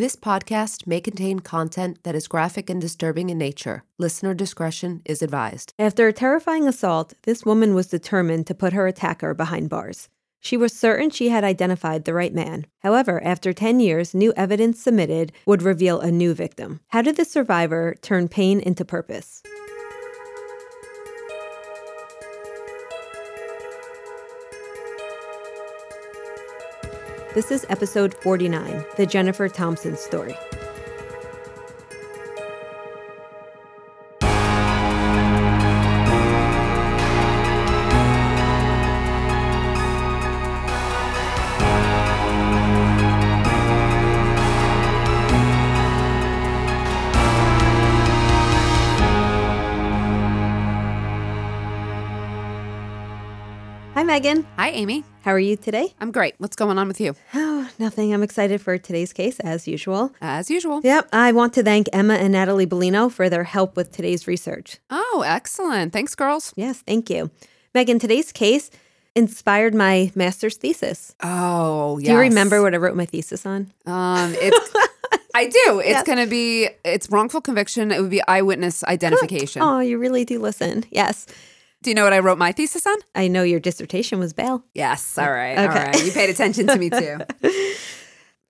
This podcast may contain content that is graphic and disturbing in nature. Listener discretion is advised. After a terrifying assault, this woman was determined to put her attacker behind bars. She was certain she had identified the right man. However, after 10 years, new evidence submitted would reveal a new victim. How did the survivor turn pain into purpose? This is episode 49 The Jennifer Thompson Story. Meghan. Hi, Amy. How are you today? I'm great. What's going on with you? Oh, nothing. I'm excited for today's case, as usual. As usual. Yep, I want to thank Emma and Natalie Bellino for their help with today's research. Oh, excellent. Thanks, girls. Yes, thank you. Meghan, today's case inspired my master's thesis. Oh, yes. Do you remember what I wrote my thesis on? Um, it's. I do. It's Yes. going to be. It's wrongful conviction. It would be eyewitness identification. Oh, you really do listen. Yes. Do you know what I wrote my thesis on? I know your dissertation was bail. Yes. All right. All Okay. right. You paid attention to me too.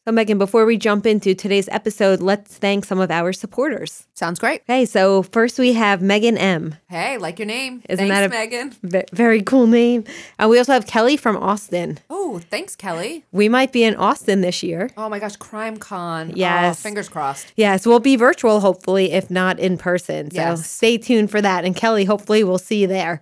So, Meghan, before we jump into today's episode, let's thank some of our supporters. Sounds great. Okay, so first we have Megan M. Hey, like your name. Isn't thanks, that a- Megan? V- very cool name. And we also have Kelly from Austin. Oh, thanks, Kelly. We might be in Austin this year. Oh my gosh, Crime Con. Oh, yes. Oh, fingers crossed. Yes, we'll be virtual, hopefully, if not in person. So Yes. stay tuned for that. And Kelly, hopefully, we'll see you there.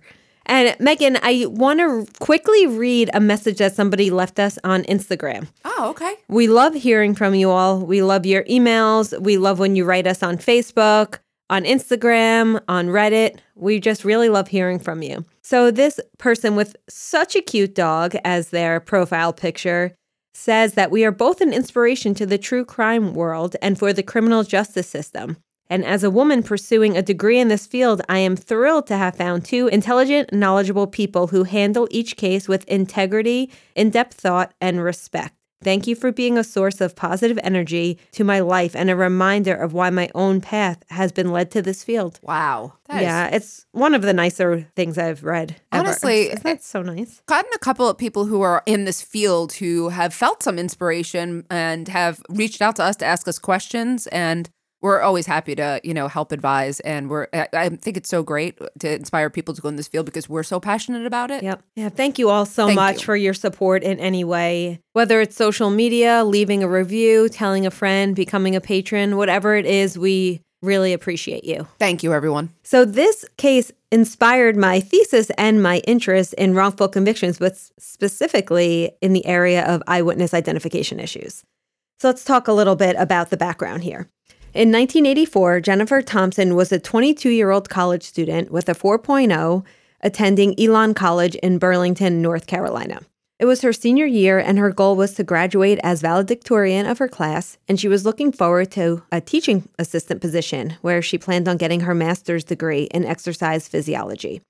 And Meghan, I want to quickly read a message that somebody left us on Instagram. Oh, okay. We love hearing from you all. We love your emails. We love when you write us on Facebook, on Instagram, on Reddit. We just really love hearing from you. So, this person with such a cute dog as their profile picture says that we are both an inspiration to the true crime world and for the criminal justice system. And as a woman pursuing a degree in this field, I am thrilled to have found two intelligent, knowledgeable people who handle each case with integrity, in depth thought, and respect. Thank you for being a source of positive energy to my life and a reminder of why my own path has been led to this field. Wow. That is- yeah, it's one of the nicer things I've read. Honestly, isn't that so nice? gotten a couple of people who are in this field who have felt some inspiration and have reached out to us to ask us questions and we're always happy to you know help advise and we're I, I think it's so great to inspire people to go in this field because we're so passionate about it Yep. Yeah. Thank you all so Thank much you. for your support in any way, whether it's social media, leaving a review, telling a friend, becoming a patron, whatever it is, we Really appreciate you. Thank you, everyone. So, this case inspired my thesis and my interest in wrongful convictions, but specifically in the area of eyewitness identification issues. So, let's talk a little bit about the background here. In 1984, Jennifer Thompson was a 22 year old college student with a 4.0 attending Elon College in Burlington, North Carolina. It was her senior year, and her goal was to graduate as valedictorian of her class, and she was looking forward to a teaching assistant position where she planned on getting her master's degree in exercise physiology.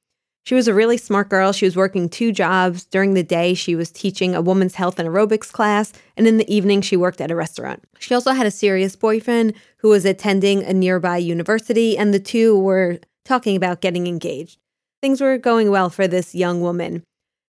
She was a really smart girl. She was working two jobs. During the day, she was teaching a woman's health and aerobics class, and in the evening, she worked at a restaurant. She also had a serious boyfriend who was attending a nearby university, and the two were talking about getting engaged. Things were going well for this young woman.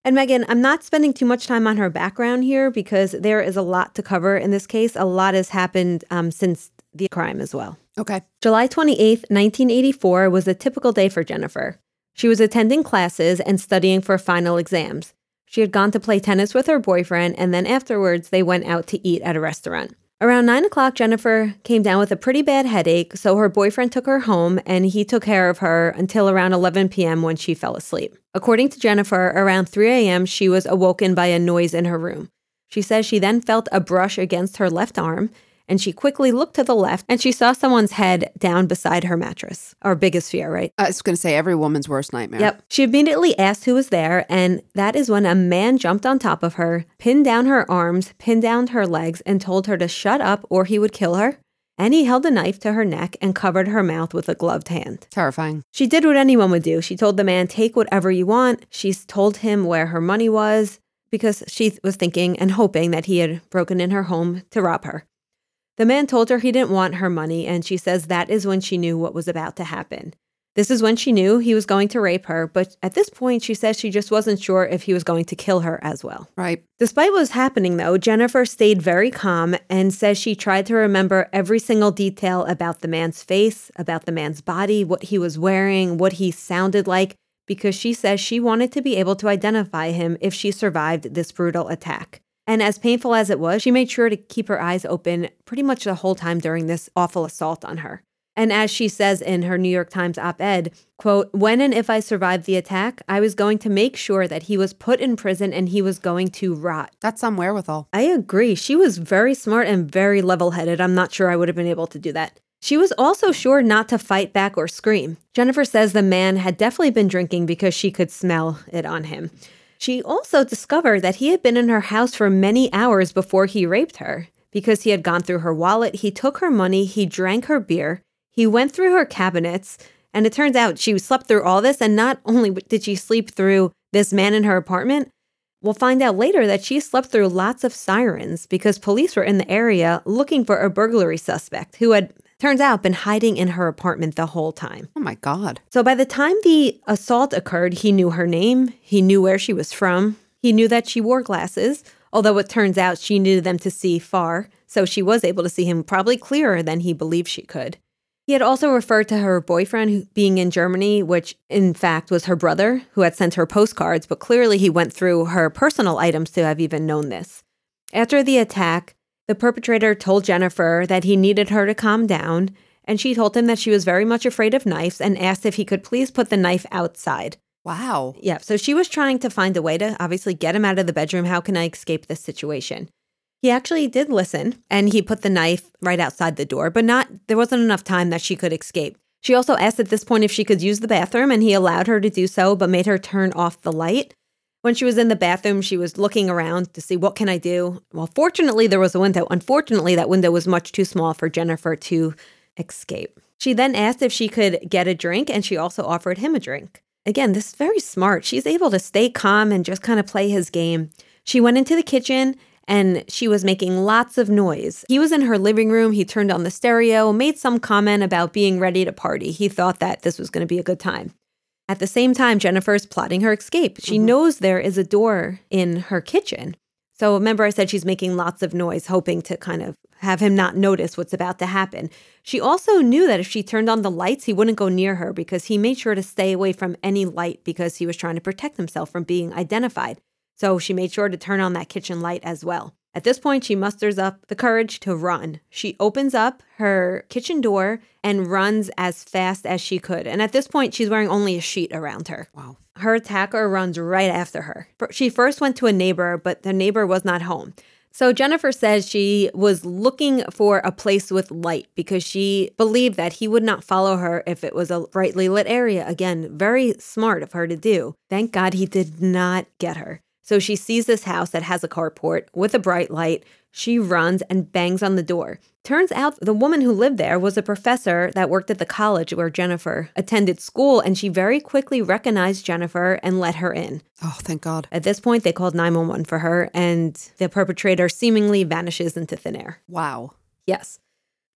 And Meghan, I'm not spending too much time on her background here because there is a lot to cover in this case. A lot has happened um, since the crime as well. Okay. July 28th, 1984 was a typical day for Jennifer. She was attending classes and studying for final exams. She had gone to play tennis with her boyfriend, and then afterwards, they went out to eat at a restaurant. Around 9 o'clock, Jennifer came down with a pretty bad headache, so her boyfriend took her home and he took care of her until around 11 p.m. when she fell asleep. According to Jennifer, around 3 a.m., she was awoken by a noise in her room. She says she then felt a brush against her left arm and she quickly looked to the left and she saw someone's head down beside her mattress. Our biggest fear, right? I was going to say every woman's worst nightmare. Yep. She immediately asked who was there, and that is when a man jumped on top of her, pinned down her arms, pinned down her legs, and told her to shut up or he would kill her. And he held a knife to her neck and covered her mouth with a gloved hand. Terrifying. She did what anyone would do. She told the man, Take whatever you want. She told him where her money was because she was thinking and hoping that he had broken in her home to rob her. The man told her he didn't want her money, and she says that is when she knew what was about to happen. This is when she knew he was going to rape her, but at this point, she says she just wasn't sure if he was going to kill her as well. Right. Despite what was happening, though, Jennifer stayed very calm and says she tried to remember every single detail about the man's face, about the man's body, what he was wearing, what he sounded like, because she says she wanted to be able to identify him if she survived this brutal attack. And as painful as it was, she made sure to keep her eyes open pretty much the whole time during this awful assault on her. And as she says in her New York Times op-ed, quote, "When and if I survived the attack, I was going to make sure that he was put in prison and he was going to rot." That's some wherewithal. I agree. She was very smart and very level-headed. I'm not sure I would have been able to do that. She was also sure not to fight back or scream. Jennifer says the man had definitely been drinking because she could smell it on him. She also discovered that he had been in her house for many hours before he raped her because he had gone through her wallet, he took her money, he drank her beer, he went through her cabinets, and it turns out she slept through all this. And not only did she sleep through this man in her apartment, we'll find out later that she slept through lots of sirens because police were in the area looking for a burglary suspect who had turns out been hiding in her apartment the whole time. Oh my God. So by the time the assault occurred, he knew her name, he knew where she was from, he knew that she wore glasses, although it turns out she needed them to see far, so she was able to see him probably clearer than he believed she could. He had also referred to her boyfriend being in Germany, which in fact was her brother who had sent her postcards, but clearly he went through her personal items to have even known this. After the attack, the perpetrator told Jennifer that he needed her to calm down, and she told him that she was very much afraid of knives and asked if he could please put the knife outside. Wow. Yeah, so she was trying to find a way to obviously get him out of the bedroom. How can I escape this situation? He actually did listen and he put the knife right outside the door, but not there wasn't enough time that she could escape. She also asked at this point if she could use the bathroom and he allowed her to do so but made her turn off the light. When she was in the bathroom, she was looking around to see what can I do. Well, fortunately, there was a window. Unfortunately, that window was much too small for Jennifer to escape. She then asked if she could get a drink, and she also offered him a drink. Again, this is very smart. She's able to stay calm and just kind of play his game. She went into the kitchen and she was making lots of noise. He was in her living room. He turned on the stereo, made some comment about being ready to party. He thought that this was going to be a good time. At the same time, Jennifer's plotting her escape. She mm-hmm. knows there is a door in her kitchen. So remember, I said she's making lots of noise, hoping to kind of have him not notice what's about to happen. She also knew that if she turned on the lights, he wouldn't go near her because he made sure to stay away from any light because he was trying to protect himself from being identified. So she made sure to turn on that kitchen light as well. At this point, she musters up the courage to run. She opens up her kitchen door and runs as fast as she could. And at this point, she's wearing only a sheet around her. Wow. Her attacker runs right after her. She first went to a neighbor, but the neighbor was not home. So Jennifer says she was looking for a place with light because she believed that he would not follow her if it was a brightly lit area. Again, very smart of her to do. Thank God he did not get her. So she sees this house that has a carport with a bright light. She runs and bangs on the door. Turns out the woman who lived there was a professor that worked at the college where Jennifer attended school, and she very quickly recognized Jennifer and let her in. Oh, thank God. At this point, they called 911 for her, and the perpetrator seemingly vanishes into thin air. Wow. Yes.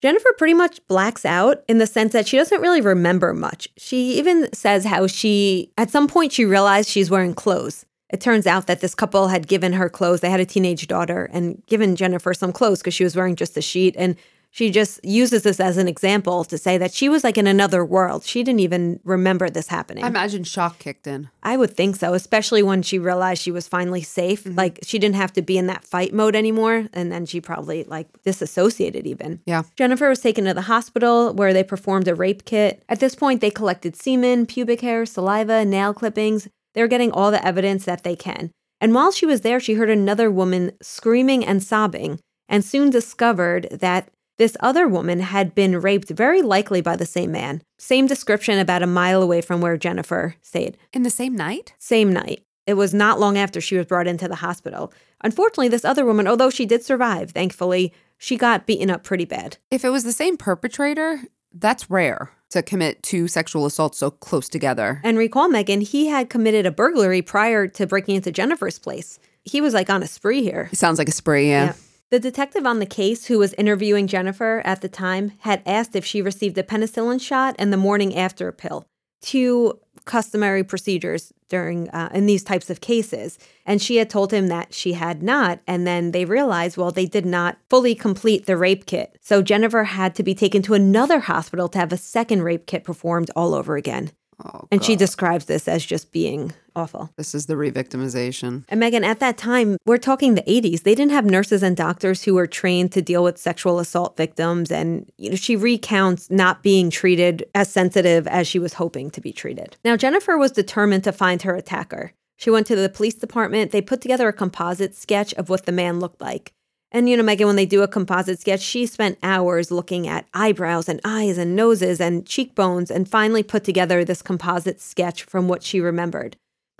Jennifer pretty much blacks out in the sense that she doesn't really remember much. She even says how she, at some point, she realized she's wearing clothes. It turns out that this couple had given her clothes. They had a teenage daughter and given Jennifer some clothes because she was wearing just a sheet. And she just uses this as an example to say that she was like in another world. She didn't even remember this happening. I imagine shock kicked in. I would think so, especially when she realized she was finally safe. Mm-hmm. Like she didn't have to be in that fight mode anymore. And then she probably like disassociated even. Yeah. Jennifer was taken to the hospital where they performed a rape kit. At this point, they collected semen, pubic hair, saliva, nail clippings. They were getting all the evidence that they can. And while she was there, she heard another woman screaming and sobbing and soon discovered that this other woman had been raped, very likely by the same man. Same description about a mile away from where Jennifer stayed. In the same night? Same night. It was not long after she was brought into the hospital. Unfortunately, this other woman, although she did survive, thankfully, she got beaten up pretty bad. If it was the same perpetrator, that's rare to commit two sexual assaults so close together. And recall, Meghan, he had committed a burglary prior to breaking into Jennifer's place. He was like on a spree here. It sounds like a spree, yeah. Yeah. The detective on the case who was interviewing Jennifer at the time had asked if she received a penicillin shot and the morning after a pill. Two customary procedures during uh, in these types of cases. And she had told him that she had not. And then they realized well they did not fully complete the rape kit. So jennifer had to be taken to another hospital to have a second rape kit performed all over again Oh, and she describes this as just being awful This is the revictimization. and Meghan, at that time, we're talking the 80s. They didn't have nurses and doctors who were trained to deal with sexual assault victims. And, you know, she recounts not being treated as sensitive as she was hoping to be treated. Now, Jennifer was determined to find her attacker. She went to the police department. They put together a composite sketch of what the man looked like. And, you know, Meghan, when they do a composite sketch, she spent hours looking at eyebrows and eyes and noses and cheekbones and finally put together this composite sketch from what she remembered.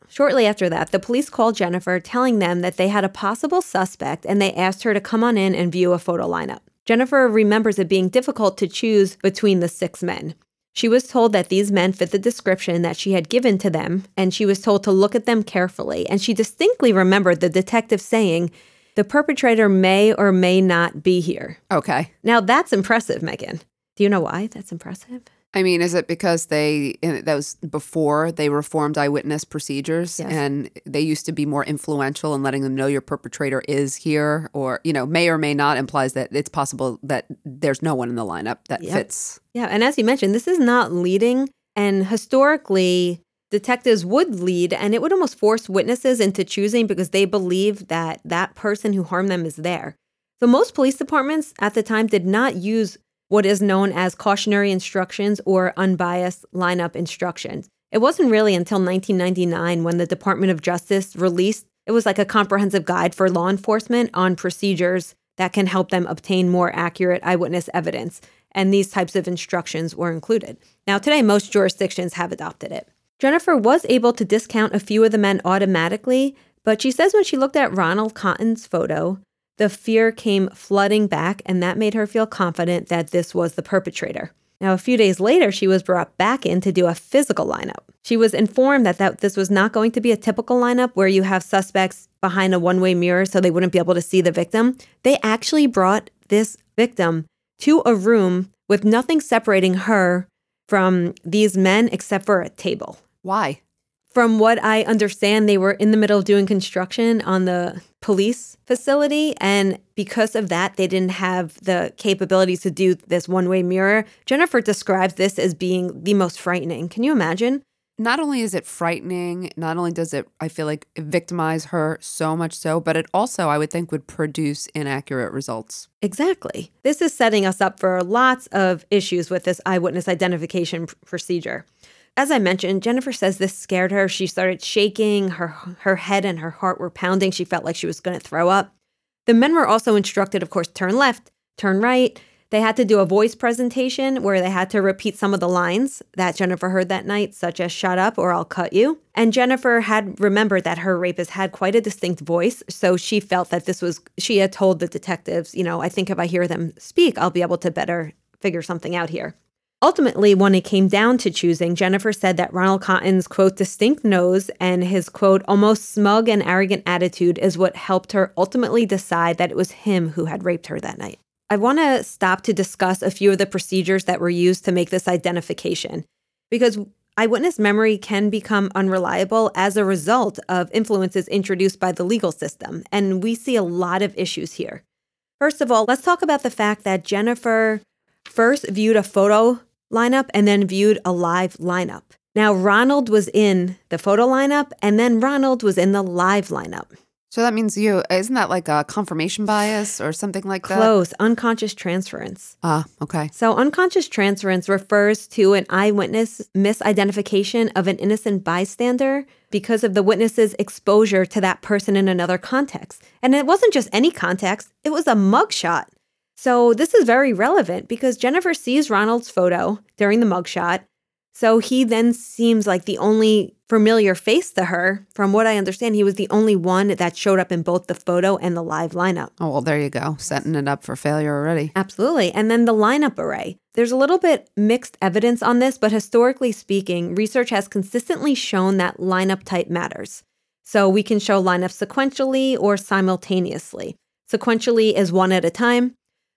Shortly after that, the police called Jennifer, telling them that they had a possible suspect and they asked her to come on in and view a photo lineup. Jennifer remembers it being difficult to choose between the six men. She was told that these men fit the description that she had given to them, and she was told to look at them carefully. And she distinctly remembered the detective saying, The perpetrator may or may not be here. Okay. Now, that's impressive, Meghan. Do you know why that's impressive? I mean, is it because they that was before they reformed eyewitness procedures Yes. and they used to be more influential in letting them know your perpetrator is here or you know may or may not implies that it's possible that there's no one in the lineup that Yep. fits. Yeah, and as you mentioned, this is not leading. And historically, detectives would lead, and it would almost force witnesses into choosing because they believe that that person who harmed them is there. So most police departments at the time did not use what is known as cautionary instructions or unbiased lineup instructions. It wasn't really until 1999 when the Department of Justice released it was like a comprehensive guide for law enforcement on procedures that can help them obtain more accurate eyewitness evidence and these types of instructions were included. Now, today, most jurisdictions have adopted it. Jennifer was able to discount a few of the men automatically, but she says when she looked at Ronald Cotton's photo, the fear came flooding back, and that made her feel confident that this was the perpetrator. Now, a few days later, she was brought back in to do a physical lineup. She was informed that, that this was not going to be a typical lineup where you have suspects behind a one way mirror so they wouldn't be able to see the victim. They actually brought this victim to a room with nothing separating her from these men except for a table. Why? From what I understand, they were in the middle of doing construction on the police facility. And because of that, they didn't have the capabilities to do this one way mirror. Jennifer describes this as being the most frightening. Can you imagine? not only is it frightening, not only does it, I feel like, victimize her so much so, but it also, I would think, would produce inaccurate results. Exactly. This is setting us up for lots of issues with this eyewitness identification pr- procedure. As I mentioned, Jennifer says this scared her. She started shaking, her her head and her heart were pounding. She felt like she was going to throw up. The men were also instructed, of course, turn left, turn right. They had to do a voice presentation where they had to repeat some of the lines that Jennifer heard that night, such as shut up or I'll cut you. And Jennifer had remembered that her rapist had quite a distinct voice. So she felt that this was, she had told the detectives, you know, I think if I hear them speak, I'll be able to better figure something out here. Ultimately, when it came down to choosing, Jennifer said that Ronald Cotton's quote, distinct nose and his quote, almost smug and arrogant attitude is what helped her ultimately decide that it was him who had raped her that night. I want to stop to discuss a few of the procedures that were used to make this identification because eyewitness memory can become unreliable as a result of influences introduced by the legal system. And we see a lot of issues here. First of all, let's talk about the fact that Jennifer first viewed a photo lineup and then viewed a live lineup. Now, Ronald was in the photo lineup and then Ronald was in the live lineup. So that means you, isn't that like a confirmation bias or something like that? Close, unconscious transference. Ah, okay. So, unconscious transference refers to an eyewitness misidentification of an innocent bystander because of the witness's exposure to that person in another context. And it wasn't just any context, it was a mugshot. So, this is very relevant because Jennifer sees Ronald's photo during the mugshot. So, he then seems like the only familiar face to her. From what I understand, he was the only one that showed up in both the photo and the live lineup. Oh, well, there you go. Setting it up for failure already. Absolutely. And then the lineup array. There's a little bit mixed evidence on this, but historically speaking, research has consistently shown that lineup type matters. So we can show lineups sequentially or simultaneously. Sequentially is one at a time.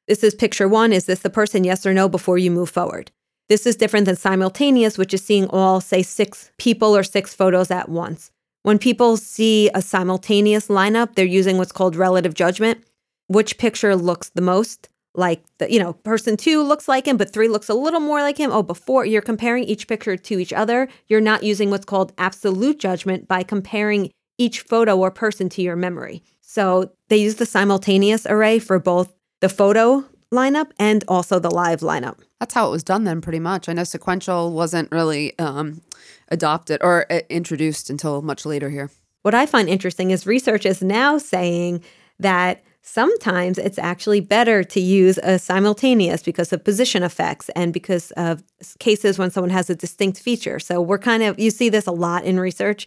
This is picture one. Is this the person? Yes or no before you move forward. This is different than simultaneous, which is seeing all, say, six people or six photos at once. When people see a simultaneous lineup, they're using what's called relative judgment. Which picture looks the most like the, you know, person two looks like him, but three looks a little more like him. Oh, before you're comparing each picture to each other, you're not using what's called absolute judgment by comparing each photo or person to your memory. So they use the simultaneous array for both the photo lineup and also the live lineup. That's how it was done then, pretty much. I know sequential wasn't really um, adopted or uh, introduced until much later here. What I find interesting is research is now saying that sometimes it's actually better to use a simultaneous because of position effects and because of cases when someone has a distinct feature. So we're kind of, you see this a lot in research.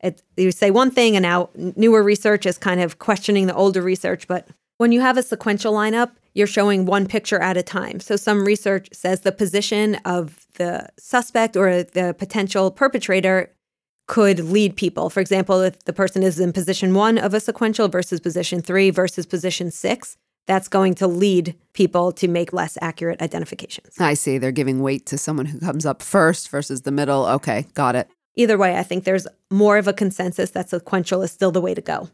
It, you say one thing, and now newer research is kind of questioning the older research. But when you have a sequential lineup, you're showing one picture at a time. So some research says the position of the suspect or the potential perpetrator could lead people. For example, if the person is in position one of a sequential versus position three versus position six, that's going to lead people to make less accurate identifications. I see. They're giving weight to someone who comes up first versus the middle. Okay, got it. Either way, I think there's more of a consensus that sequential is still the way to go.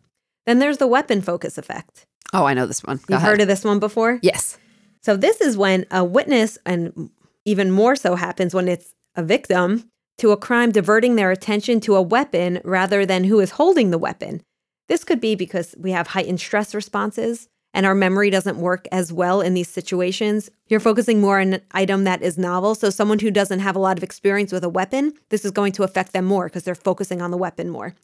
Then there's the weapon focus effect. Oh, I know this one. Go You've ahead. heard of this one before? Yes. So this is when a witness, and even more so happens when it's a victim to a crime, diverting their attention to a weapon rather than who is holding the weapon. This could be because we have heightened stress responses and our memory doesn't work as well in these situations. You're focusing more on an item that is novel. So, someone who doesn't have a lot of experience with a weapon, this is going to affect them more because they're focusing on the weapon more.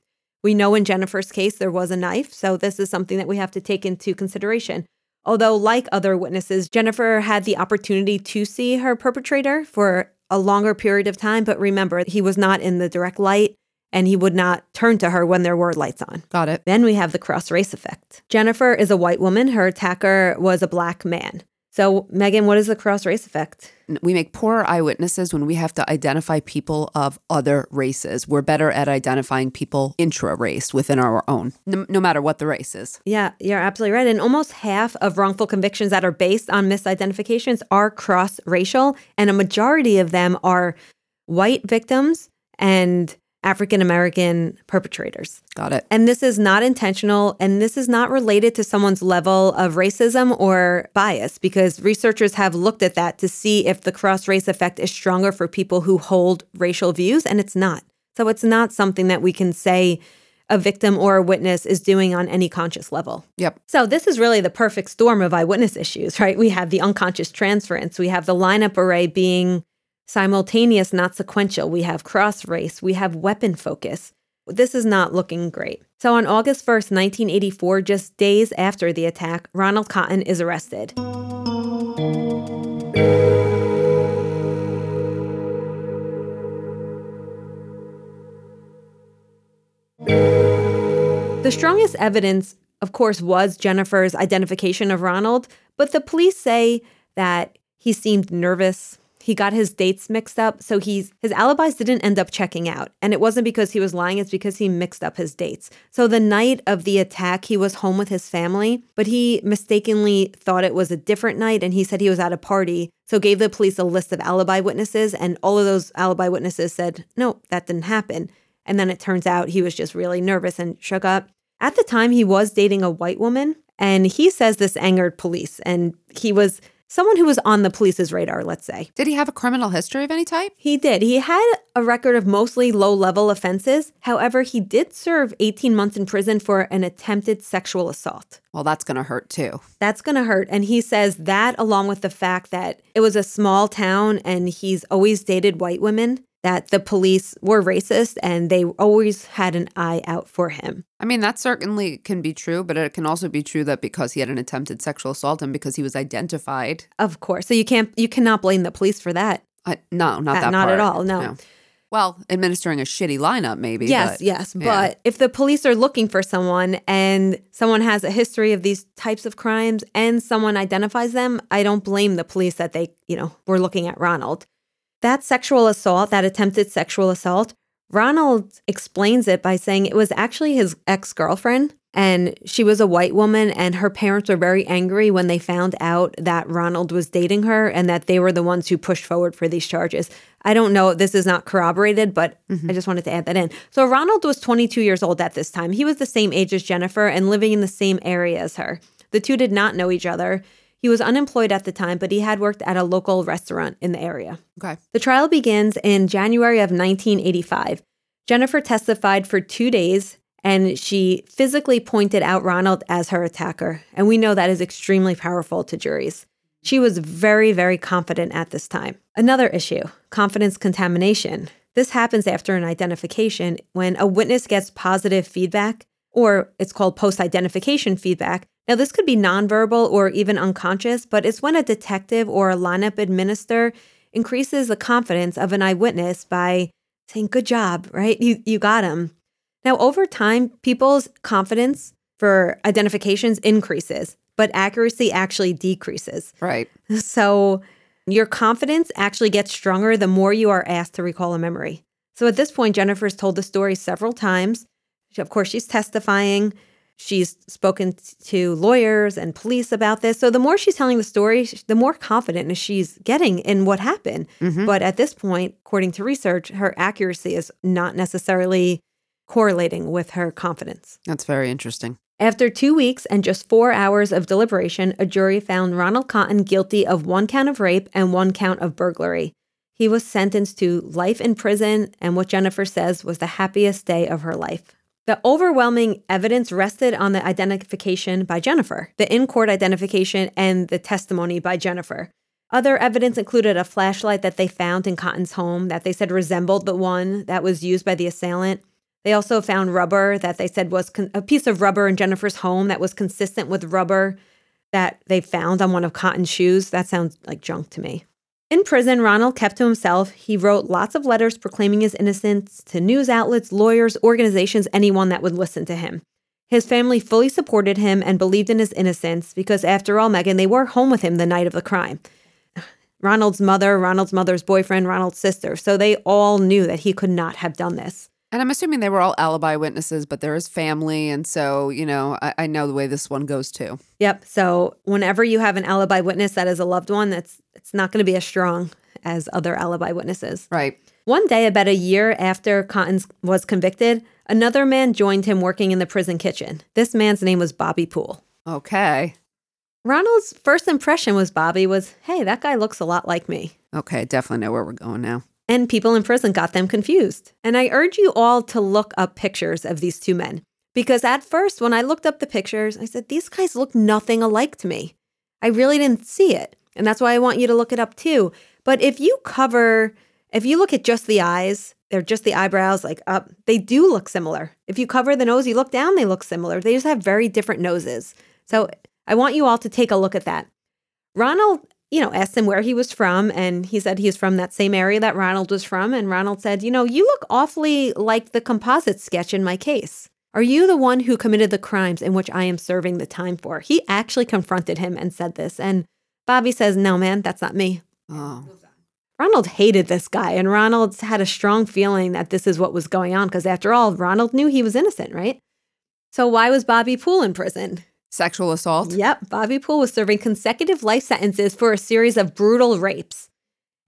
We know in Jennifer's case there was a knife, so this is something that we have to take into consideration. Although, like other witnesses, Jennifer had the opportunity to see her perpetrator for a longer period of time, but remember, he was not in the direct light and he would not turn to her when there were lights on. Got it. Then we have the cross race effect. Jennifer is a white woman, her attacker was a black man. So, Meghan, what is the cross race effect? We make poorer eyewitnesses when we have to identify people of other races. We're better at identifying people intra race within our own, no, no, matter what the race is. Yeah, you're absolutely right. And almost half of wrongful convictions that are based on misidentifications are cross racial, and a majority of them are white victims and African American perpetrators. Got it. And this is not intentional and this is not related to someone's level of racism or bias because researchers have looked at that to see if the cross race effect is stronger for people who hold racial views, and it's not. So it's not something that we can say a victim or a witness is doing on any conscious level. Yep. So this is really the perfect storm of eyewitness issues, right? We have the unconscious transference, we have the lineup array being simultaneous, not sequential. We have cross race, we have weapon focus. This is not looking great. So on August 1st, 1984, just days after the attack, Ronald Cotton is arrested. The strongest evidence, of course, was Jennifer's identification of Ronald, but the police say that he seemed nervous. He got his dates mixed up, so he's his alibis didn't end up checking out. And it wasn't because he was lying, it's because he mixed up his dates. So the night of the attack, he was home with his family, but he mistakenly thought it was a different night and he said he was at a party. So gave the police a list of alibi witnesses and all of those alibi witnesses said, "No, that didn't happen." And then it turns out he was just really nervous and shook up. At the time, he was dating a white woman, and he says this angered police. And he was someone who was on the police's radar, let's say. Did he have a criminal history of any type? He did. He had a record of mostly low level offenses. However, he did serve 18 months in prison for an attempted sexual assault. Well, that's going to hurt too. That's going to hurt. And he says that, along with the fact that it was a small town and he's always dated white women, that the police were racist and they always had an eye out for him. I mean, that certainly can be true, but it can also be true that because he had an attempted sexual assault and because he was identified. Of course. So you can't you cannot blame the police for that. No, not Uh, that not at part. all, no. Well, administering a shitty lineup, maybe. Yes, but- yes. yeah. But if the police are looking for someone and someone has a history of these types of crimes and someone identifies them, I don't blame the police that they, you know, were looking at Ronald. That sexual assault, that attempted sexual assault, Ronald explains it by saying it was actually his ex girlfriend. And she was a white woman, and her parents were very angry when they found out that Ronald was dating her and that they were the ones who pushed forward for these charges. I don't know, this is not corroborated, but mm-hmm. I just wanted to add that in. So, Ronald was 22 years old at this time. He was the same age as Jennifer and living in the same area as her. The two did not know each other. He was unemployed at the time, but he had worked at a local restaurant in the area. Okay. The trial begins in January of 1985. Jennifer testified for two days and she physically pointed out Ronald as her attacker. And we know that is extremely powerful to juries. She was very, very confident at this time. Another issue confidence contamination. This happens after an identification when a witness gets positive feedback, or it's called post identification feedback. Now, this could be nonverbal or even unconscious, but it's when a detective or a lineup administrator increases the confidence of an eyewitness by saying, Good job, right? You, you got him. Now, over time, people's confidence for identifications increases, but accuracy actually decreases. Right. So your confidence actually gets stronger the more you are asked to recall a memory. So at this point, Jennifer's told the story several times. Of course, she's testifying. She's spoken to lawyers and police about this. So the more she's telling the story, the more confident she's getting in what happened. Mm-hmm. But at this point, according to research, her accuracy is not necessarily correlating with her confidence. That's very interesting. After two weeks and just four hours of deliberation, a jury found Ronald Cotton guilty of one count of rape and one count of burglary. He was sentenced to life in prison, and what Jennifer says was the happiest day of her life. The overwhelming evidence rested on the identification by Jennifer, the in court identification, and the testimony by Jennifer. Other evidence included a flashlight that they found in Cotton's home that they said resembled the one that was used by the assailant. They also found rubber that they said was con- a piece of rubber in Jennifer's home that was consistent with rubber that they found on one of Cotton's shoes. That sounds like junk to me. In prison, Ronald kept to himself. He wrote lots of letters proclaiming his innocence to news outlets, lawyers, organizations, anyone that would listen to him. His family fully supported him and believed in his innocence because, after all, Meghan, they were home with him the night of the crime. Ronald's mother, Ronald's mother's boyfriend, Ronald's sister. So they all knew that he could not have done this. And I'm assuming they were all alibi witnesses, but there is family. And so, you know, I, I know the way this one goes too. Yep. So whenever you have an alibi witness that is a loved one, that's it's not going to be as strong as other alibi witnesses. Right. One day, about a year after Cotton was convicted, another man joined him working in the prison kitchen. This man's name was Bobby Poole. Okay. Ronald's first impression was Bobby was, hey, that guy looks a lot like me. Okay. Definitely know where we're going now. and people in prison got them confused. And I urge you all to look up pictures of these two men. Because at first, when I looked up the pictures, I said, these guys look nothing alike to me. I really didn't see it. And that's why I want you to look it up too. But if you cover, if you look at just the eyes, they're just the eyebrows, like up, they do look similar. If you cover the nose, you look down, they look similar. They just have very different noses. So I want you all to take a look at that. Ronald, you know, asked him where he was from, and he said he's from that same area that Ronald was from. And Ronald said, You know, you look awfully like the composite sketch in my case. Are you the one who committed the crimes in which I am serving the time for? He actually confronted him and said this. And Bobby says, No, man, that's not me. Oh. Ronald hated this guy, and Ronald had a strong feeling that this is what was going on because, after all, Ronald knew he was innocent, right? So, why was Bobby Poole in prison? Sexual assault? Yep, Bobby Poole was serving consecutive life sentences for a series of brutal rapes.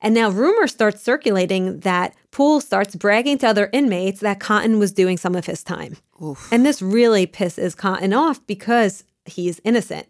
And now rumors start circulating that Poole starts bragging to other inmates that Cotton was doing some of his time. Oof. And this really pisses Cotton off because he's innocent.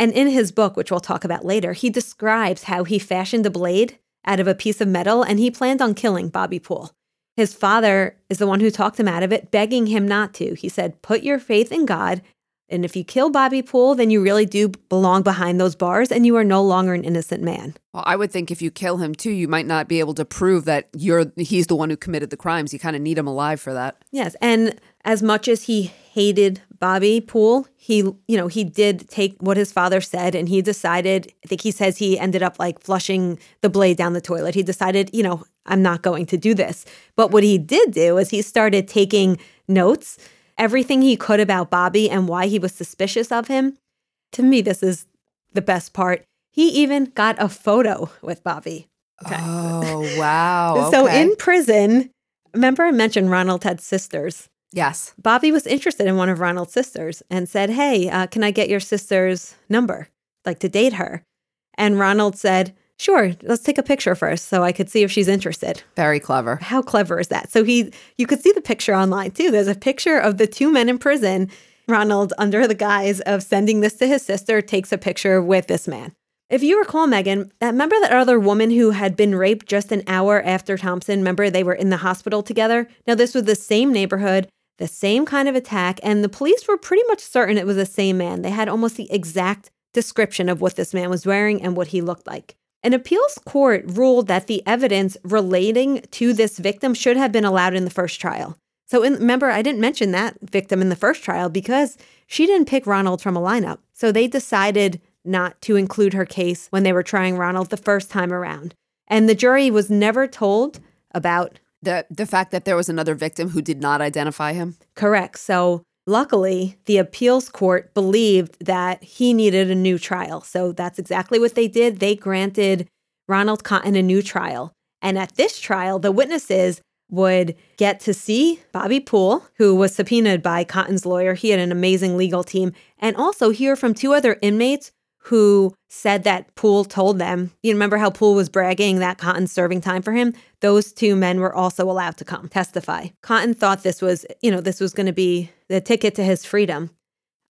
And in his book, which we'll talk about later, he describes how he fashioned a blade out of a piece of metal and he planned on killing Bobby Poole. His father is the one who talked him out of it, begging him not to. He said, Put your faith in God. And if you kill Bobby Poole, then you really do belong behind those bars and you are no longer an innocent man. Well, I would think if you kill him too, you might not be able to prove that you're he's the one who committed the crimes. You kind of need him alive for that. Yes. And as much as he hated Bobby Poole, he, you know, he did take what his father said and he decided, I think he says he ended up like flushing the blade down the toilet. He decided, you know, I'm not going to do this. But what he did do is he started taking notes, everything he could about Bobby and why he was suspicious of him. To me, this is the best part. He even got a photo with Bobby. Okay. Oh, wow. So Okay. in prison, remember I mentioned Ronald had sisters. Yes. Bobby was interested in one of Ronald's sisters and said, Hey, uh, can I get your sister's number? Like to date her. And Ronald said, Sure, let's take a picture first so I could see if she's interested. Very clever. How clever is that? So he you could see the picture online too. There's a picture of the two men in prison. Ronald, under the guise of sending this to his sister, takes a picture with this man. If you recall, Meghan, remember that other woman who had been raped just an hour after Thompson? Remember they were in the hospital together? Now, this was the same neighborhood, the same kind of attack, and the police were pretty much certain it was the same man. They had almost the exact description of what this man was wearing and what he looked like. An appeals court ruled that the evidence relating to this victim should have been allowed in the first trial. So, in, remember, I didn't mention that victim in the first trial because she didn't pick Ronald from a lineup. So, they decided not to include her case when they were trying Ronald the first time around. And the jury was never told about The the fact that there was another victim who did not identify him. correct. So, luckily, the appeals court believed that he needed a new trial. So, that's exactly what they did. They granted Ronald Cotton a new trial. And at this trial, the witnesses would get to see Bobby Poole, who was subpoenaed by Cotton's lawyer. He had an amazing legal team, and also hear from two other inmates who said that Poole told them. You remember how Poole was bragging that Cotton's serving time for him? Those two men were also allowed to come testify. Cotton thought this was, you know, this was going to be the ticket to his freedom.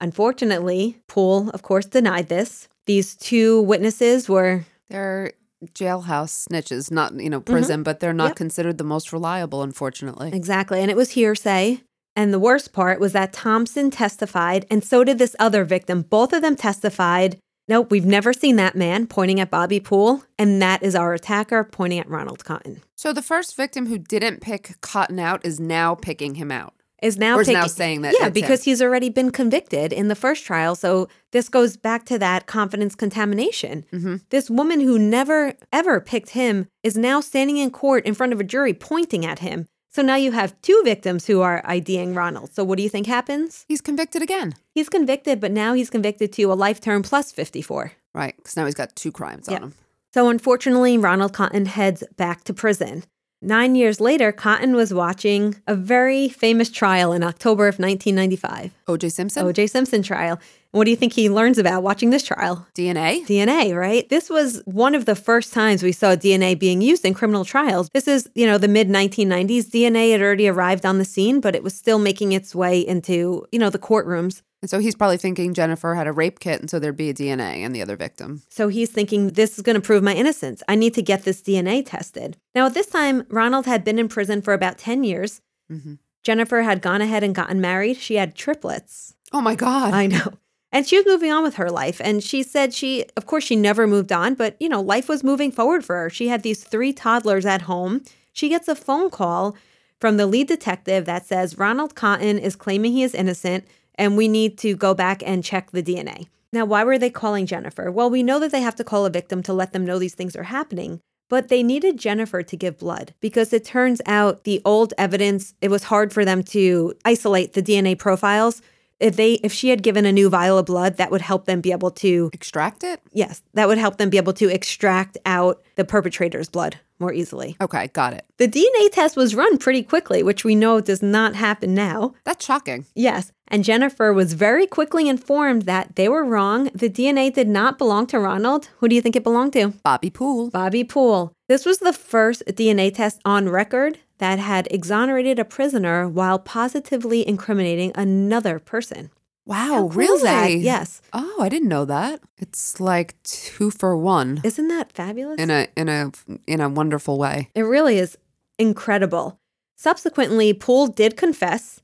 Unfortunately, Poole, of course, denied this. These two witnesses were They're jailhouse snitches, not you know mm-hmm. prison, but they're not Yep. considered the most reliable, unfortunately. Exactly. And it was hearsay. And the worst part was that Thompson testified, and so did this other victim. Both of them testified. Nope, we've never seen that man pointing at Bobby Poole, and that is our attacker pointing at Ronald Cotton. So the first victim who didn't pick Cotton out is now picking him out. Is now Or is now saying that yeah, because him. he's already been convicted in the first trial. So this goes back to that confidence contamination. Mm-hmm. This woman who never ever picked him is now standing in court in front of a jury pointing at him. So now you have two victims who are IDing Ronald. So what do you think happens? He's convicted again. He's convicted, but now he's convicted to a life term plus 54. Right, because now he's got two crimes Yeah. on him. So unfortunately, Ronald Cotton heads back to prison. Nine years later, Cotton was watching a very famous trial in October of 1995, O.J. Simpson, O.J. Simpson trial. What do you think he learns about watching this trial? DNA. DNA, right? This was one of the first times we saw DNA being used in criminal trials. This is, you know, the mid 1990s. DNA had already arrived on the scene, but it was still making its way into, you know, the courtrooms. And so he's probably thinking Jennifer had a rape kit, and so there'd be a DNA in the other victim. So he's thinking, this is going to prove my innocence. I need to get this DNA tested. Now, at this time, Ronald had been in prison for about 10 years. Mm-hmm. Jennifer had gone ahead and gotten married. She had triplets. Oh my God. I know. And she was moving on with her life. And she said she, of course, she never moved on, but, you know, life was moving forward for her. She had these three toddlers at home. She gets a phone call from the lead detective that says Ronald Cotton is claiming he is innocent and we need to go back and check the DNA. Now, why were they calling Jennifer? Well, we know that they have to call a victim to let them know these things are happening, but they needed Jennifer to give blood because it turns out the old evidence, it was hard for them to isolate the DNA profiles if they if she had given a new vial of blood that would help them be able to extract it? Yes that would help them be able to extract out the perpetrator's blood more easily. Okay got it. The dna test was run pretty quickly which we know does not happen now. That's shocking. Yes and jennifer was very quickly informed that they were wrong. The dna did not belong to ronald. Who do you think it belonged to? Bobby poole. Bobby poole. This was the first dna test on record that had exonerated a prisoner while positively incriminating another person. Wow, cool really? Yes. Oh, I didn't know that. It's like two for one. Isn't that fabulous? In a in a in a wonderful way. It really is incredible. Subsequently, Poole did confess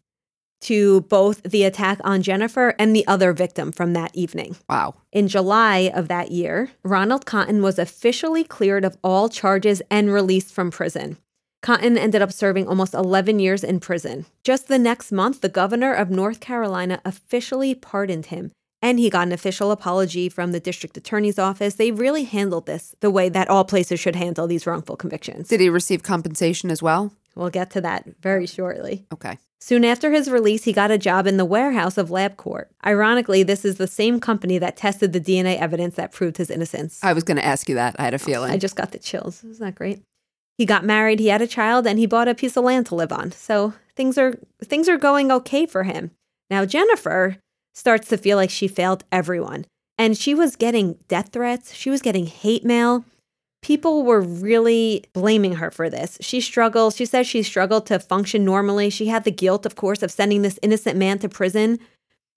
to both the attack on Jennifer and the other victim from that evening. Wow. In July of that year, Ronald Cotton was officially cleared of all charges and released from prison. Cotton ended up serving almost 11 years in prison. Just the next month, the governor of North Carolina officially pardoned him, and he got an official apology from the district attorney's office. They really handled this the way that all places should handle these wrongful convictions. Did he receive compensation as well? We'll get to that very shortly. Okay. Soon after his release, he got a job in the warehouse of LabCorp. Ironically, this is the same company that tested the DNA evidence that proved his innocence. I was going to ask you that. I had a oh, feeling. I just got the chills. Isn't that great? He got married, he had a child, and he bought a piece of land to live on. So things are things are going okay for him. Now Jennifer starts to feel like she failed everyone. And she was getting death threats, she was getting hate mail. People were really blaming her for this. She struggled. She says she struggled to function normally. She had the guilt, of course, of sending this innocent man to prison.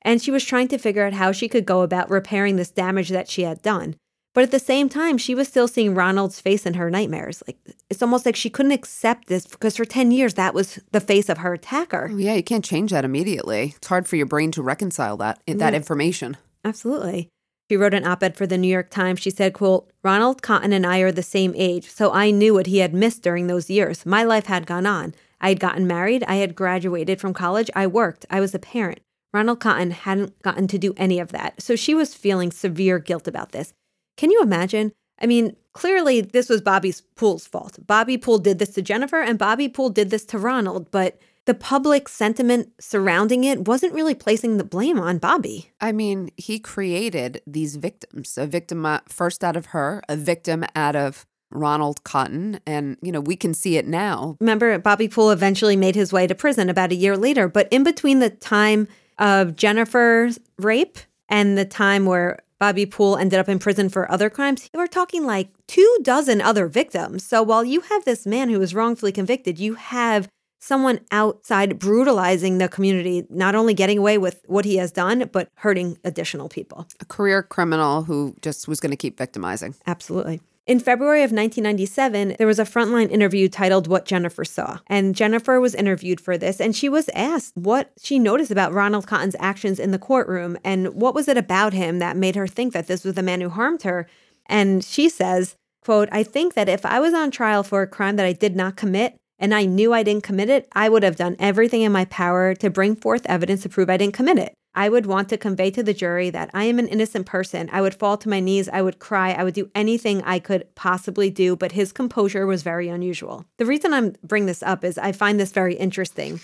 And she was trying to figure out how she could go about repairing this damage that she had done. But at the same time, she was still seeing Ronald's face in her nightmares. Like it's almost like she couldn't accept this because for 10 years that was the face of her attacker. Oh, yeah, you can't change that immediately. It's hard for your brain to reconcile that that mm. information. Absolutely. She wrote an op-ed for the New York Times. She said, quote, Ronald Cotton and I are the same age, so I knew what he had missed during those years. My life had gone on. I had gotten married. I had graduated from college. I worked. I was a parent. Ronald Cotton hadn't gotten to do any of that. So she was feeling severe guilt about this. Can you imagine? I mean, clearly this was Bobby Poole's fault. Bobby Poole did this to Jennifer and Bobby Poole did this to Ronald, but the public sentiment surrounding it wasn't really placing the blame on Bobby. I mean, he created these victims a victim uh, first out of her, a victim out of Ronald Cotton. And, you know, we can see it now. Remember, Bobby Poole eventually made his way to prison about a year later. But in between the time of Jennifer's rape and the time where Bobby Poole ended up in prison for other crimes, we're talking like two dozen other victims. So while you have this man who was wrongfully convicted, you have someone outside brutalizing the community, not only getting away with what he has done, but hurting additional people. A career criminal who just was going to keep victimizing. Absolutely. In February of 1997, there was a frontline interview titled What Jennifer Saw. And Jennifer was interviewed for this, and she was asked what she noticed about Ronald Cotton's actions in the courtroom and what was it about him that made her think that this was the man who harmed her. And she says, quote, I think that if I was on trial for a crime that I did not commit, and I knew I didn't commit it, I would have done everything in my power to bring forth evidence to prove I didn't commit it. I would want to convey to the jury that I am an innocent person. I would fall to my knees, I would cry, I would do anything I could possibly do, but his composure was very unusual. The reason I'm bring this up is I find this very interesting.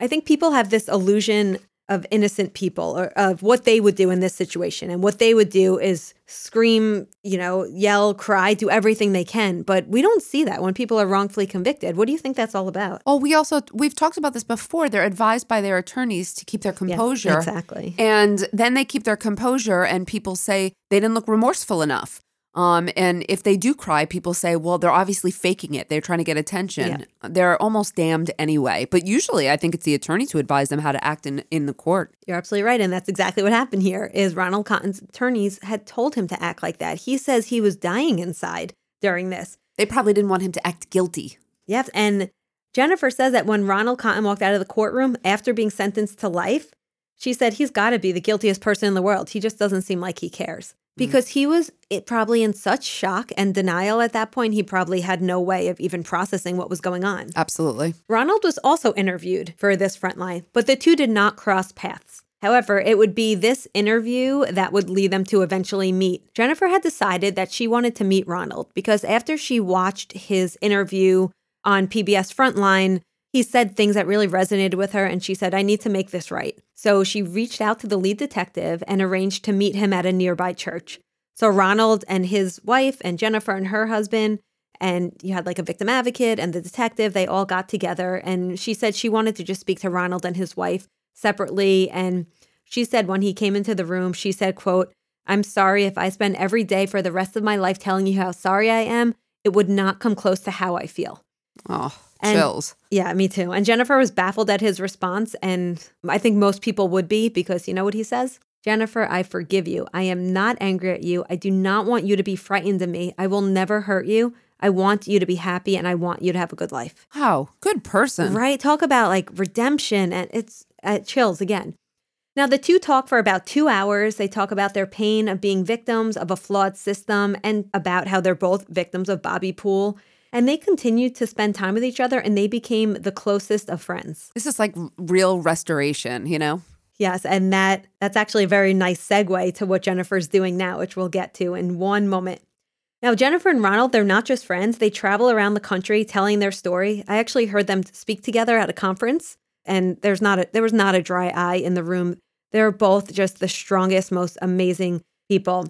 I think people have this illusion of innocent people or of what they would do in this situation. And what they would do is scream, you know, yell, cry, do everything they can. But we don't see that when people are wrongfully convicted. What do you think that's all about? Oh, we also we've talked about this before. They're advised by their attorneys to keep their composure. Yeah, exactly. And then they keep their composure and people say they didn't look remorseful enough. Um, and if they do cry, people say, well, they're obviously faking it. They're trying to get attention. They're almost damned anyway. But usually I think it's the attorney who advise them how to act in, in the court. You're absolutely right. And that's exactly what happened here is Ronald Cotton's attorneys had told him to act like that. He says he was dying inside during this. They probably didn't want him to act guilty. Yes. And Jennifer says that when Ronald Cotton walked out of the courtroom after being sentenced to life, she said he's got to be the guiltiest person in the world. He just doesn't seem like he cares. Mm. Because he was it probably in such shock and denial at that point, he probably had no way of even processing what was going on. Absolutely. Ronald was also interviewed for this frontline, but the two did not cross paths. However, it would be this interview that would lead them to eventually meet. Jennifer had decided that she wanted to meet Ronald because after she watched his interview on PBS Frontline, he said things that really resonated with her, and she said, I need to make this right. So she reached out to the lead detective and arranged to meet him at a nearby church. So Ronald and his wife, and Jennifer and her husband, and you had like a victim advocate and the detective, they all got together. And she said she wanted to just speak to Ronald and his wife separately. And she said when he came into the room, she said, quote, I'm sorry if I spend every day for the rest of my life telling you how sorry I am, it would not come close to how I feel. Oh, And- chills. Yeah, me too. And Jennifer was baffled at his response. And I think most people would be because you know what he says? Jennifer, I forgive you. I am not angry at you. I do not want you to be frightened of me. I will never hurt you. I want you to be happy and I want you to have a good life. Wow. Good person. Right? Talk about like redemption and it's uh, chills again. Now, the two talk for about two hours. They talk about their pain of being victims of a flawed system and about how they're both victims of Bobby Poole. And they continued to spend time with each other and they became the closest of friends. This is like real restoration, you know? Yes, and that that's actually a very nice segue to what Jennifer's doing now, which we'll get to in one moment. Now, Jennifer and Ronald, they're not just friends. They travel around the country telling their story. I actually heard them speak together at a conference, and there's not a, there was not a dry eye in the room. They're both just the strongest, most amazing people.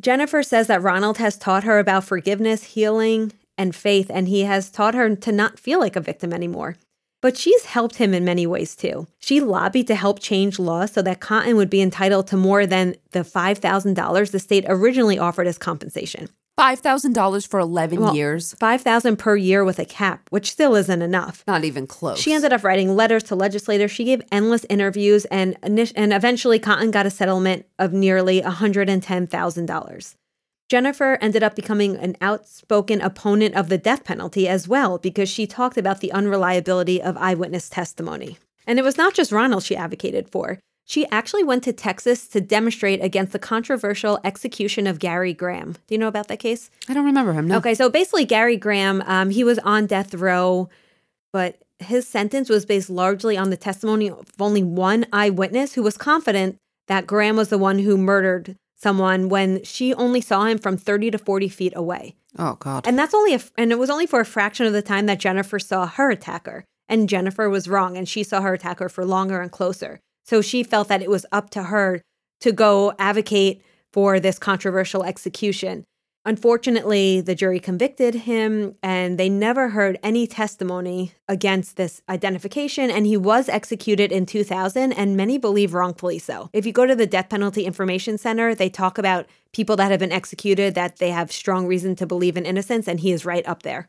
Jennifer says that Ronald has taught her about forgiveness, healing, and faith, and he has taught her to not feel like a victim anymore. But she's helped him in many ways too. She lobbied to help change laws so that Cotton would be entitled to more than the $5,000 the state originally offered as compensation. $5,000 for 11 Well, years. 5000 per year with a cap, which still isn't enough. Not even close. She ended up writing letters to legislators. She gave endless interviews, and and eventually Cotton got a settlement of nearly $110,000. Jennifer ended up becoming an outspoken opponent of the death penalty as well because she talked about the unreliability of eyewitness testimony. And it was not just Ronald she advocated for. She actually went to Texas to demonstrate against the controversial execution of Gary Graham. Do you know about that case? I don't remember him. No. Okay, so basically, Gary Graham, um, he was on death row, but his sentence was based largely on the testimony of only one eyewitness who was confident that Graham was the one who murdered someone when she only saw him from 30 to 40 feet away. Oh, God. And that's only a, and it was only for a fraction of the time that Jennifer saw her attacker. And Jennifer was wrong, and she saw her attacker for longer and closer. So she felt that it was up to her to go advocate for this controversial execution. Unfortunately, the jury convicted him and they never heard any testimony against this identification. And he was executed in 2000, and many believe wrongfully so. If you go to the Death Penalty Information Center, they talk about people that have been executed that they have strong reason to believe in innocence, and he is right up there.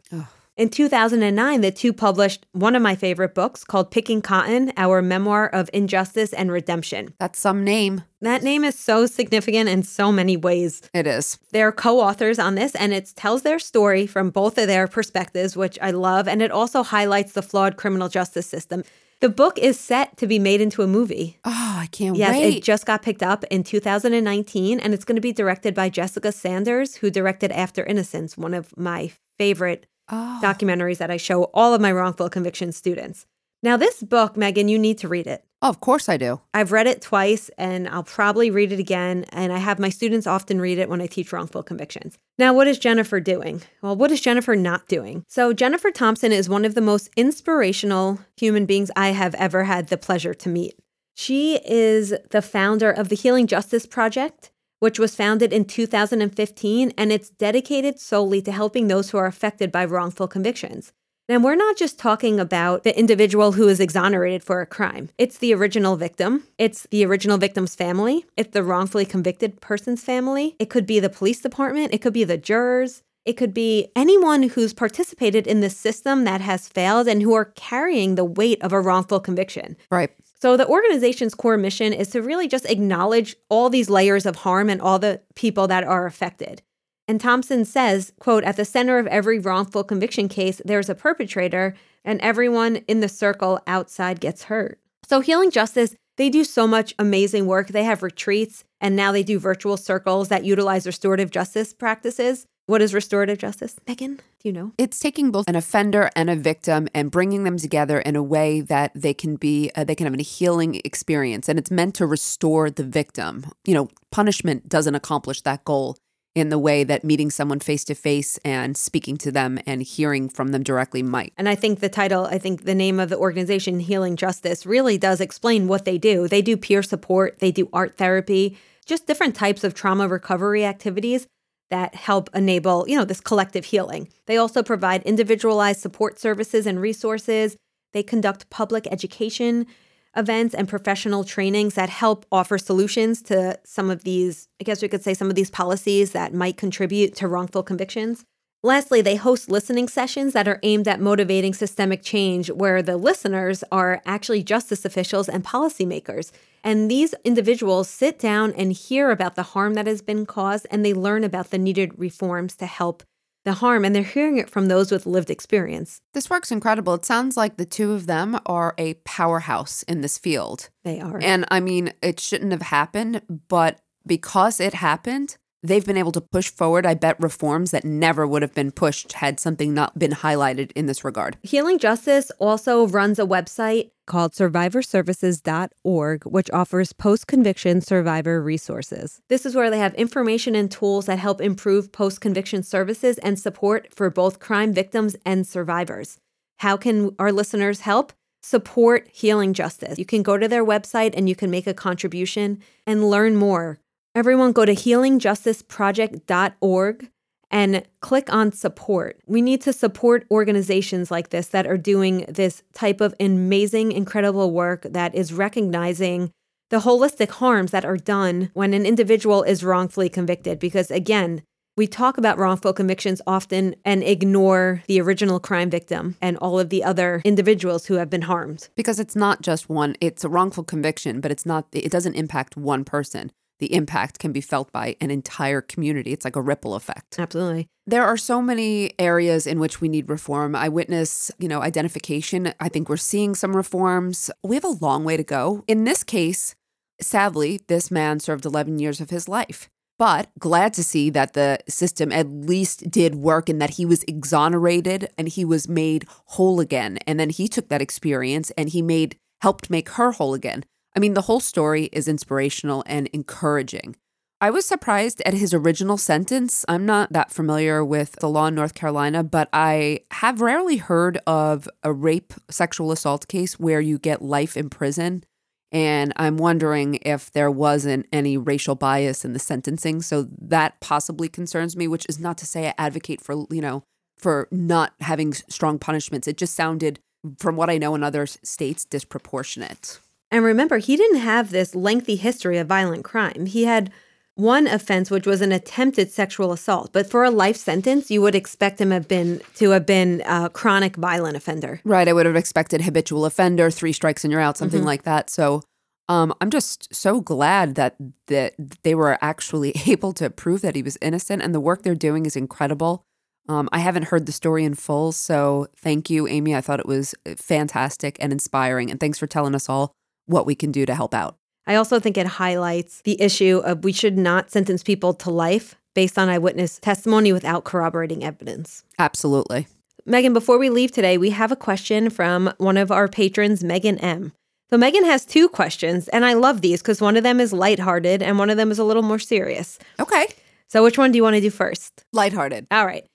In 2009, the two published one of my favorite books called Picking Cotton Our Memoir of Injustice and Redemption. That's some name. That name is so significant in so many ways. It is. They're co authors on this, and it tells their story from both of their perspectives, which I love. And it also highlights the flawed criminal justice system. The book is set to be made into a movie. Oh, I can't Yes, wait. Yes, it just got picked up in 2019, and it's going to be directed by Jessica Sanders, who directed After Innocence, one of my favorite oh. documentaries that I show all of my wrongful conviction students. Now, this book, Meghan, you need to read it. oh, of course I do. I've read it twice and I'll probably read it again. And I have my students often read it when I teach wrongful convictions. Now, what is Jennifer doing? Well, what is Jennifer not doing? So, Jennifer Thompson is one of the most inspirational human beings I have ever had the pleasure to meet. She is the founder of the Healing Justice Project, which was founded in 2015, and it's dedicated solely to helping those who are affected by wrongful convictions. And we're not just talking about the individual who is exonerated for a crime. It's the original victim. It's the original victim's family. It's the wrongfully convicted person's family. It could be the police department. It could be the jurors. It could be anyone who's participated in the system that has failed and who are carrying the weight of a wrongful conviction. Right. So the organization's core mission is to really just acknowledge all these layers of harm and all the people that are affected. And Thompson says, quote, at the center of every wrongful conviction case, there's a perpetrator, and everyone in the circle outside gets hurt. So Healing Justice, they do so much amazing work. They have retreats, and now they do virtual circles that utilize restorative justice practices. What is restorative justice? Meghan, do you know? It's taking both an offender and a victim and bringing them together in a way that they can be, uh, they can have a healing experience. And it's meant to restore the victim. You know, punishment doesn't accomplish that goal in the way that meeting someone face to face and speaking to them and hearing from them directly might. And I think the title, I think the name of the organization, Healing Justice, really does explain what they do. They do peer support, they do art therapy, just different types of trauma recovery activities that help enable, you know, this collective healing. They also provide individualized support services and resources. They conduct public education events and professional trainings that help offer solutions to some of these, I guess we could say some of these policies that might contribute to wrongful convictions. Lastly, they host listening sessions that are aimed at motivating systemic change, where the listeners are actually justice officials and policymakers. And these individuals sit down and hear about the harm that has been caused, and they learn about the needed reforms to help the harm. And they're hearing it from those with lived experience. This work's incredible. It sounds like the two of them are a powerhouse in this field. They are. And I mean, it shouldn't have happened, but because it happened, they've been able to push forward, I bet, reforms that never would have been pushed had something not been highlighted in this regard. Healing Justice also runs a website called survivorservices.org, which offers post conviction survivor resources. This is where they have information and tools that help improve post conviction services and support for both crime victims and survivors. How can our listeners help? Support Healing Justice. You can go to their website and you can make a contribution and learn more. Everyone go to healingjusticeproject.org and click on support. We need to support organizations like this that are doing this type of amazing, incredible work that is recognizing the holistic harms that are done when an individual is wrongfully convicted. Because again, we talk about wrongful convictions often and ignore the original crime victim and all of the other individuals who have been harmed. Because it's not just one, it's a wrongful conviction, but it's not, it doesn't impact one person the impact can be felt by an entire community. It's like a ripple effect. Absolutely. There are so many areas in which we need reform. I witness, you know, identification. I think we're seeing some reforms. We have a long way to go. In this case, sadly, this man served 11 years of his life. But glad to see that the system at least did work and that he was exonerated and he was made whole again. And then he took that experience and he made helped make her whole again. I mean, the whole story is inspirational and encouraging. I was surprised at his original sentence. I'm not that familiar with the law in North Carolina, but I have rarely heard of a rape sexual assault case where you get life in prison. And I'm wondering if there wasn't any racial bias in the sentencing. So that possibly concerns me, which is not to say I advocate for, you know, for not having strong punishments. It just sounded, from what I know in other states, disproportionate. And remember, he didn't have this lengthy history of violent crime. He had one offense, which was an attempted sexual assault. But for a life sentence, you would expect him have been to have been a chronic violent offender. Right. I would have expected habitual offender, three strikes and you're out, something mm-hmm. like that. So um, I'm just so glad that that they were actually able to prove that he was innocent, and the work they're doing is incredible. Um, I haven't heard the story in full, so thank you, Amy. I thought it was fantastic and inspiring, and thanks for telling us all what we can do to help out. I also think it highlights the issue of we should not sentence people to life based on eyewitness testimony without corroborating evidence. Absolutely. Meghan, before we leave today, we have a question from one of our patrons, Megan M. So Megan has two questions, and I love these because one of them is lighthearted and one of them is a little more serious. Okay. So which one do you want to do first? Lighthearted. All right.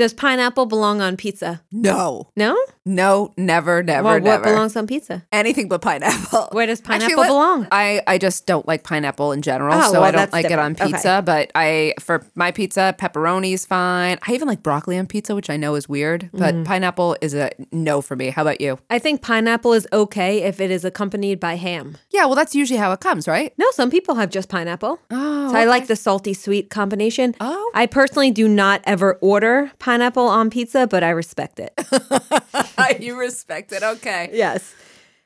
Does pineapple belong on pizza? No, No? no, never, never, well, never. what belongs on pizza? Anything but pineapple. Where does Actually, pineapple belong? I, I just don't like pineapple in general, Oh, so well, I don't like it on different. pizza. But I for my pizza, pepperoni is fine. I even like broccoli on pizza, which I know is weird, but Mm-hmm. pineapple is a no for me. How about you? I think pineapple is okay if it is accompanied by ham. Yeah, well, that's usually how it comes, right? No, some people have just pineapple. Oh, So I like the salty sweet combination. Oh. I personally do not ever order pineapple on pizza, but I respect it. you respect it. Okay. yes.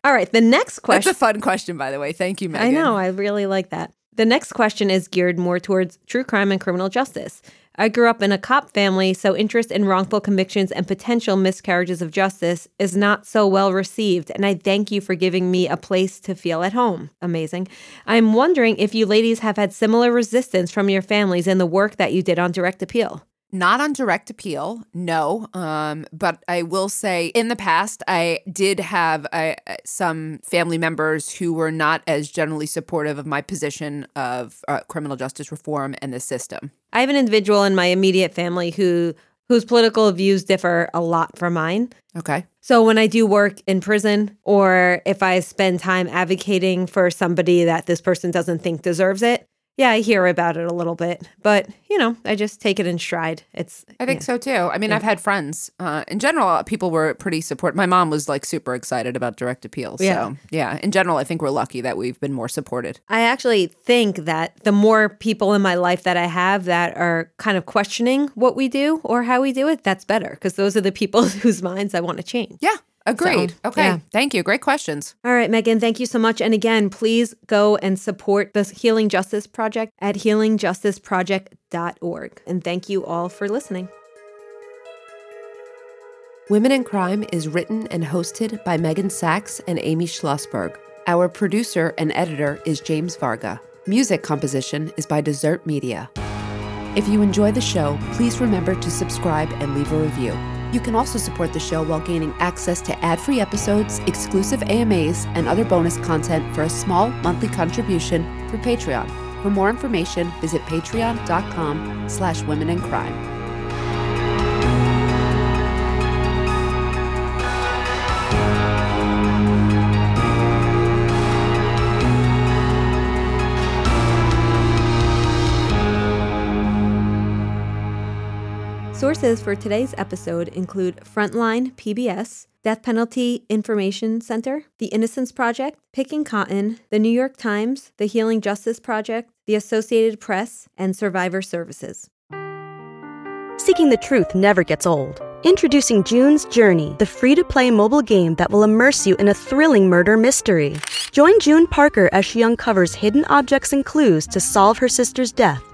All right. The next question. That's a fun question, by the way. Thank you, Megan. I know. I really like that. The next question is geared more towards true crime and criminal justice. I grew up in a cop family, so interest in wrongful convictions and potential miscarriages of justice is not so well received, and I thank you for giving me a place to feel at home. Amazing. I'm wondering if you ladies have had similar resistance from your families in the work that you did on direct appeal. Not on direct appeal, no. Um, but I will say, in the past, I did have uh, some family members who were not as generally supportive of my position of uh, criminal justice reform and the system. I have an individual in my immediate family who whose political views differ a lot from mine. Okay. So when I do work in prison or if I spend time advocating for somebody that this person doesn't think deserves it, yeah, I hear about it a little bit, but you know, I just take it in stride. It's I think so too. I mean, I've had friends. Uh, in general, people were pretty supportive. My mom was like super excited about direct appeal. So, Yeah. yeah, in general, I think we're lucky that we've been more supported. I actually think that the more people in my life that I have that are kind of questioning what we do or how we do it, that's better because those are the people whose minds I want to change. Yeah, agreed. So, okay. yeah. Thank you. Great questions. All right, Megan, thank you so much. And again, please go and support the Healing Justice Project at healingjusticeproject.org. And thank you all for listening. Women in Crime is written and hosted by Meghan Sacks and Amy Shlosberg. Our producer and editor is James Varga. Music composition is by Dessert Media. If you enjoy the show, please remember to subscribe and leave a review. You can also support the show while gaining access to ad-free episodes, exclusive AMAs, and other bonus content for a small monthly contribution through Patreon. For more information, visit patreon.com slash women in crime. Sources for today's episode include Frontline PBS, Death Penalty Information Center, The Innocence Project, Picking Cotton, The New York Times, The Healing Justice Project, The Associated Press, and Survivor Services. Seeking the truth never gets old. Introducing June's Journey, the free to play mobile game that will immerse you in a thrilling murder mystery. Join June Parker as she uncovers hidden objects and clues to solve her sister's death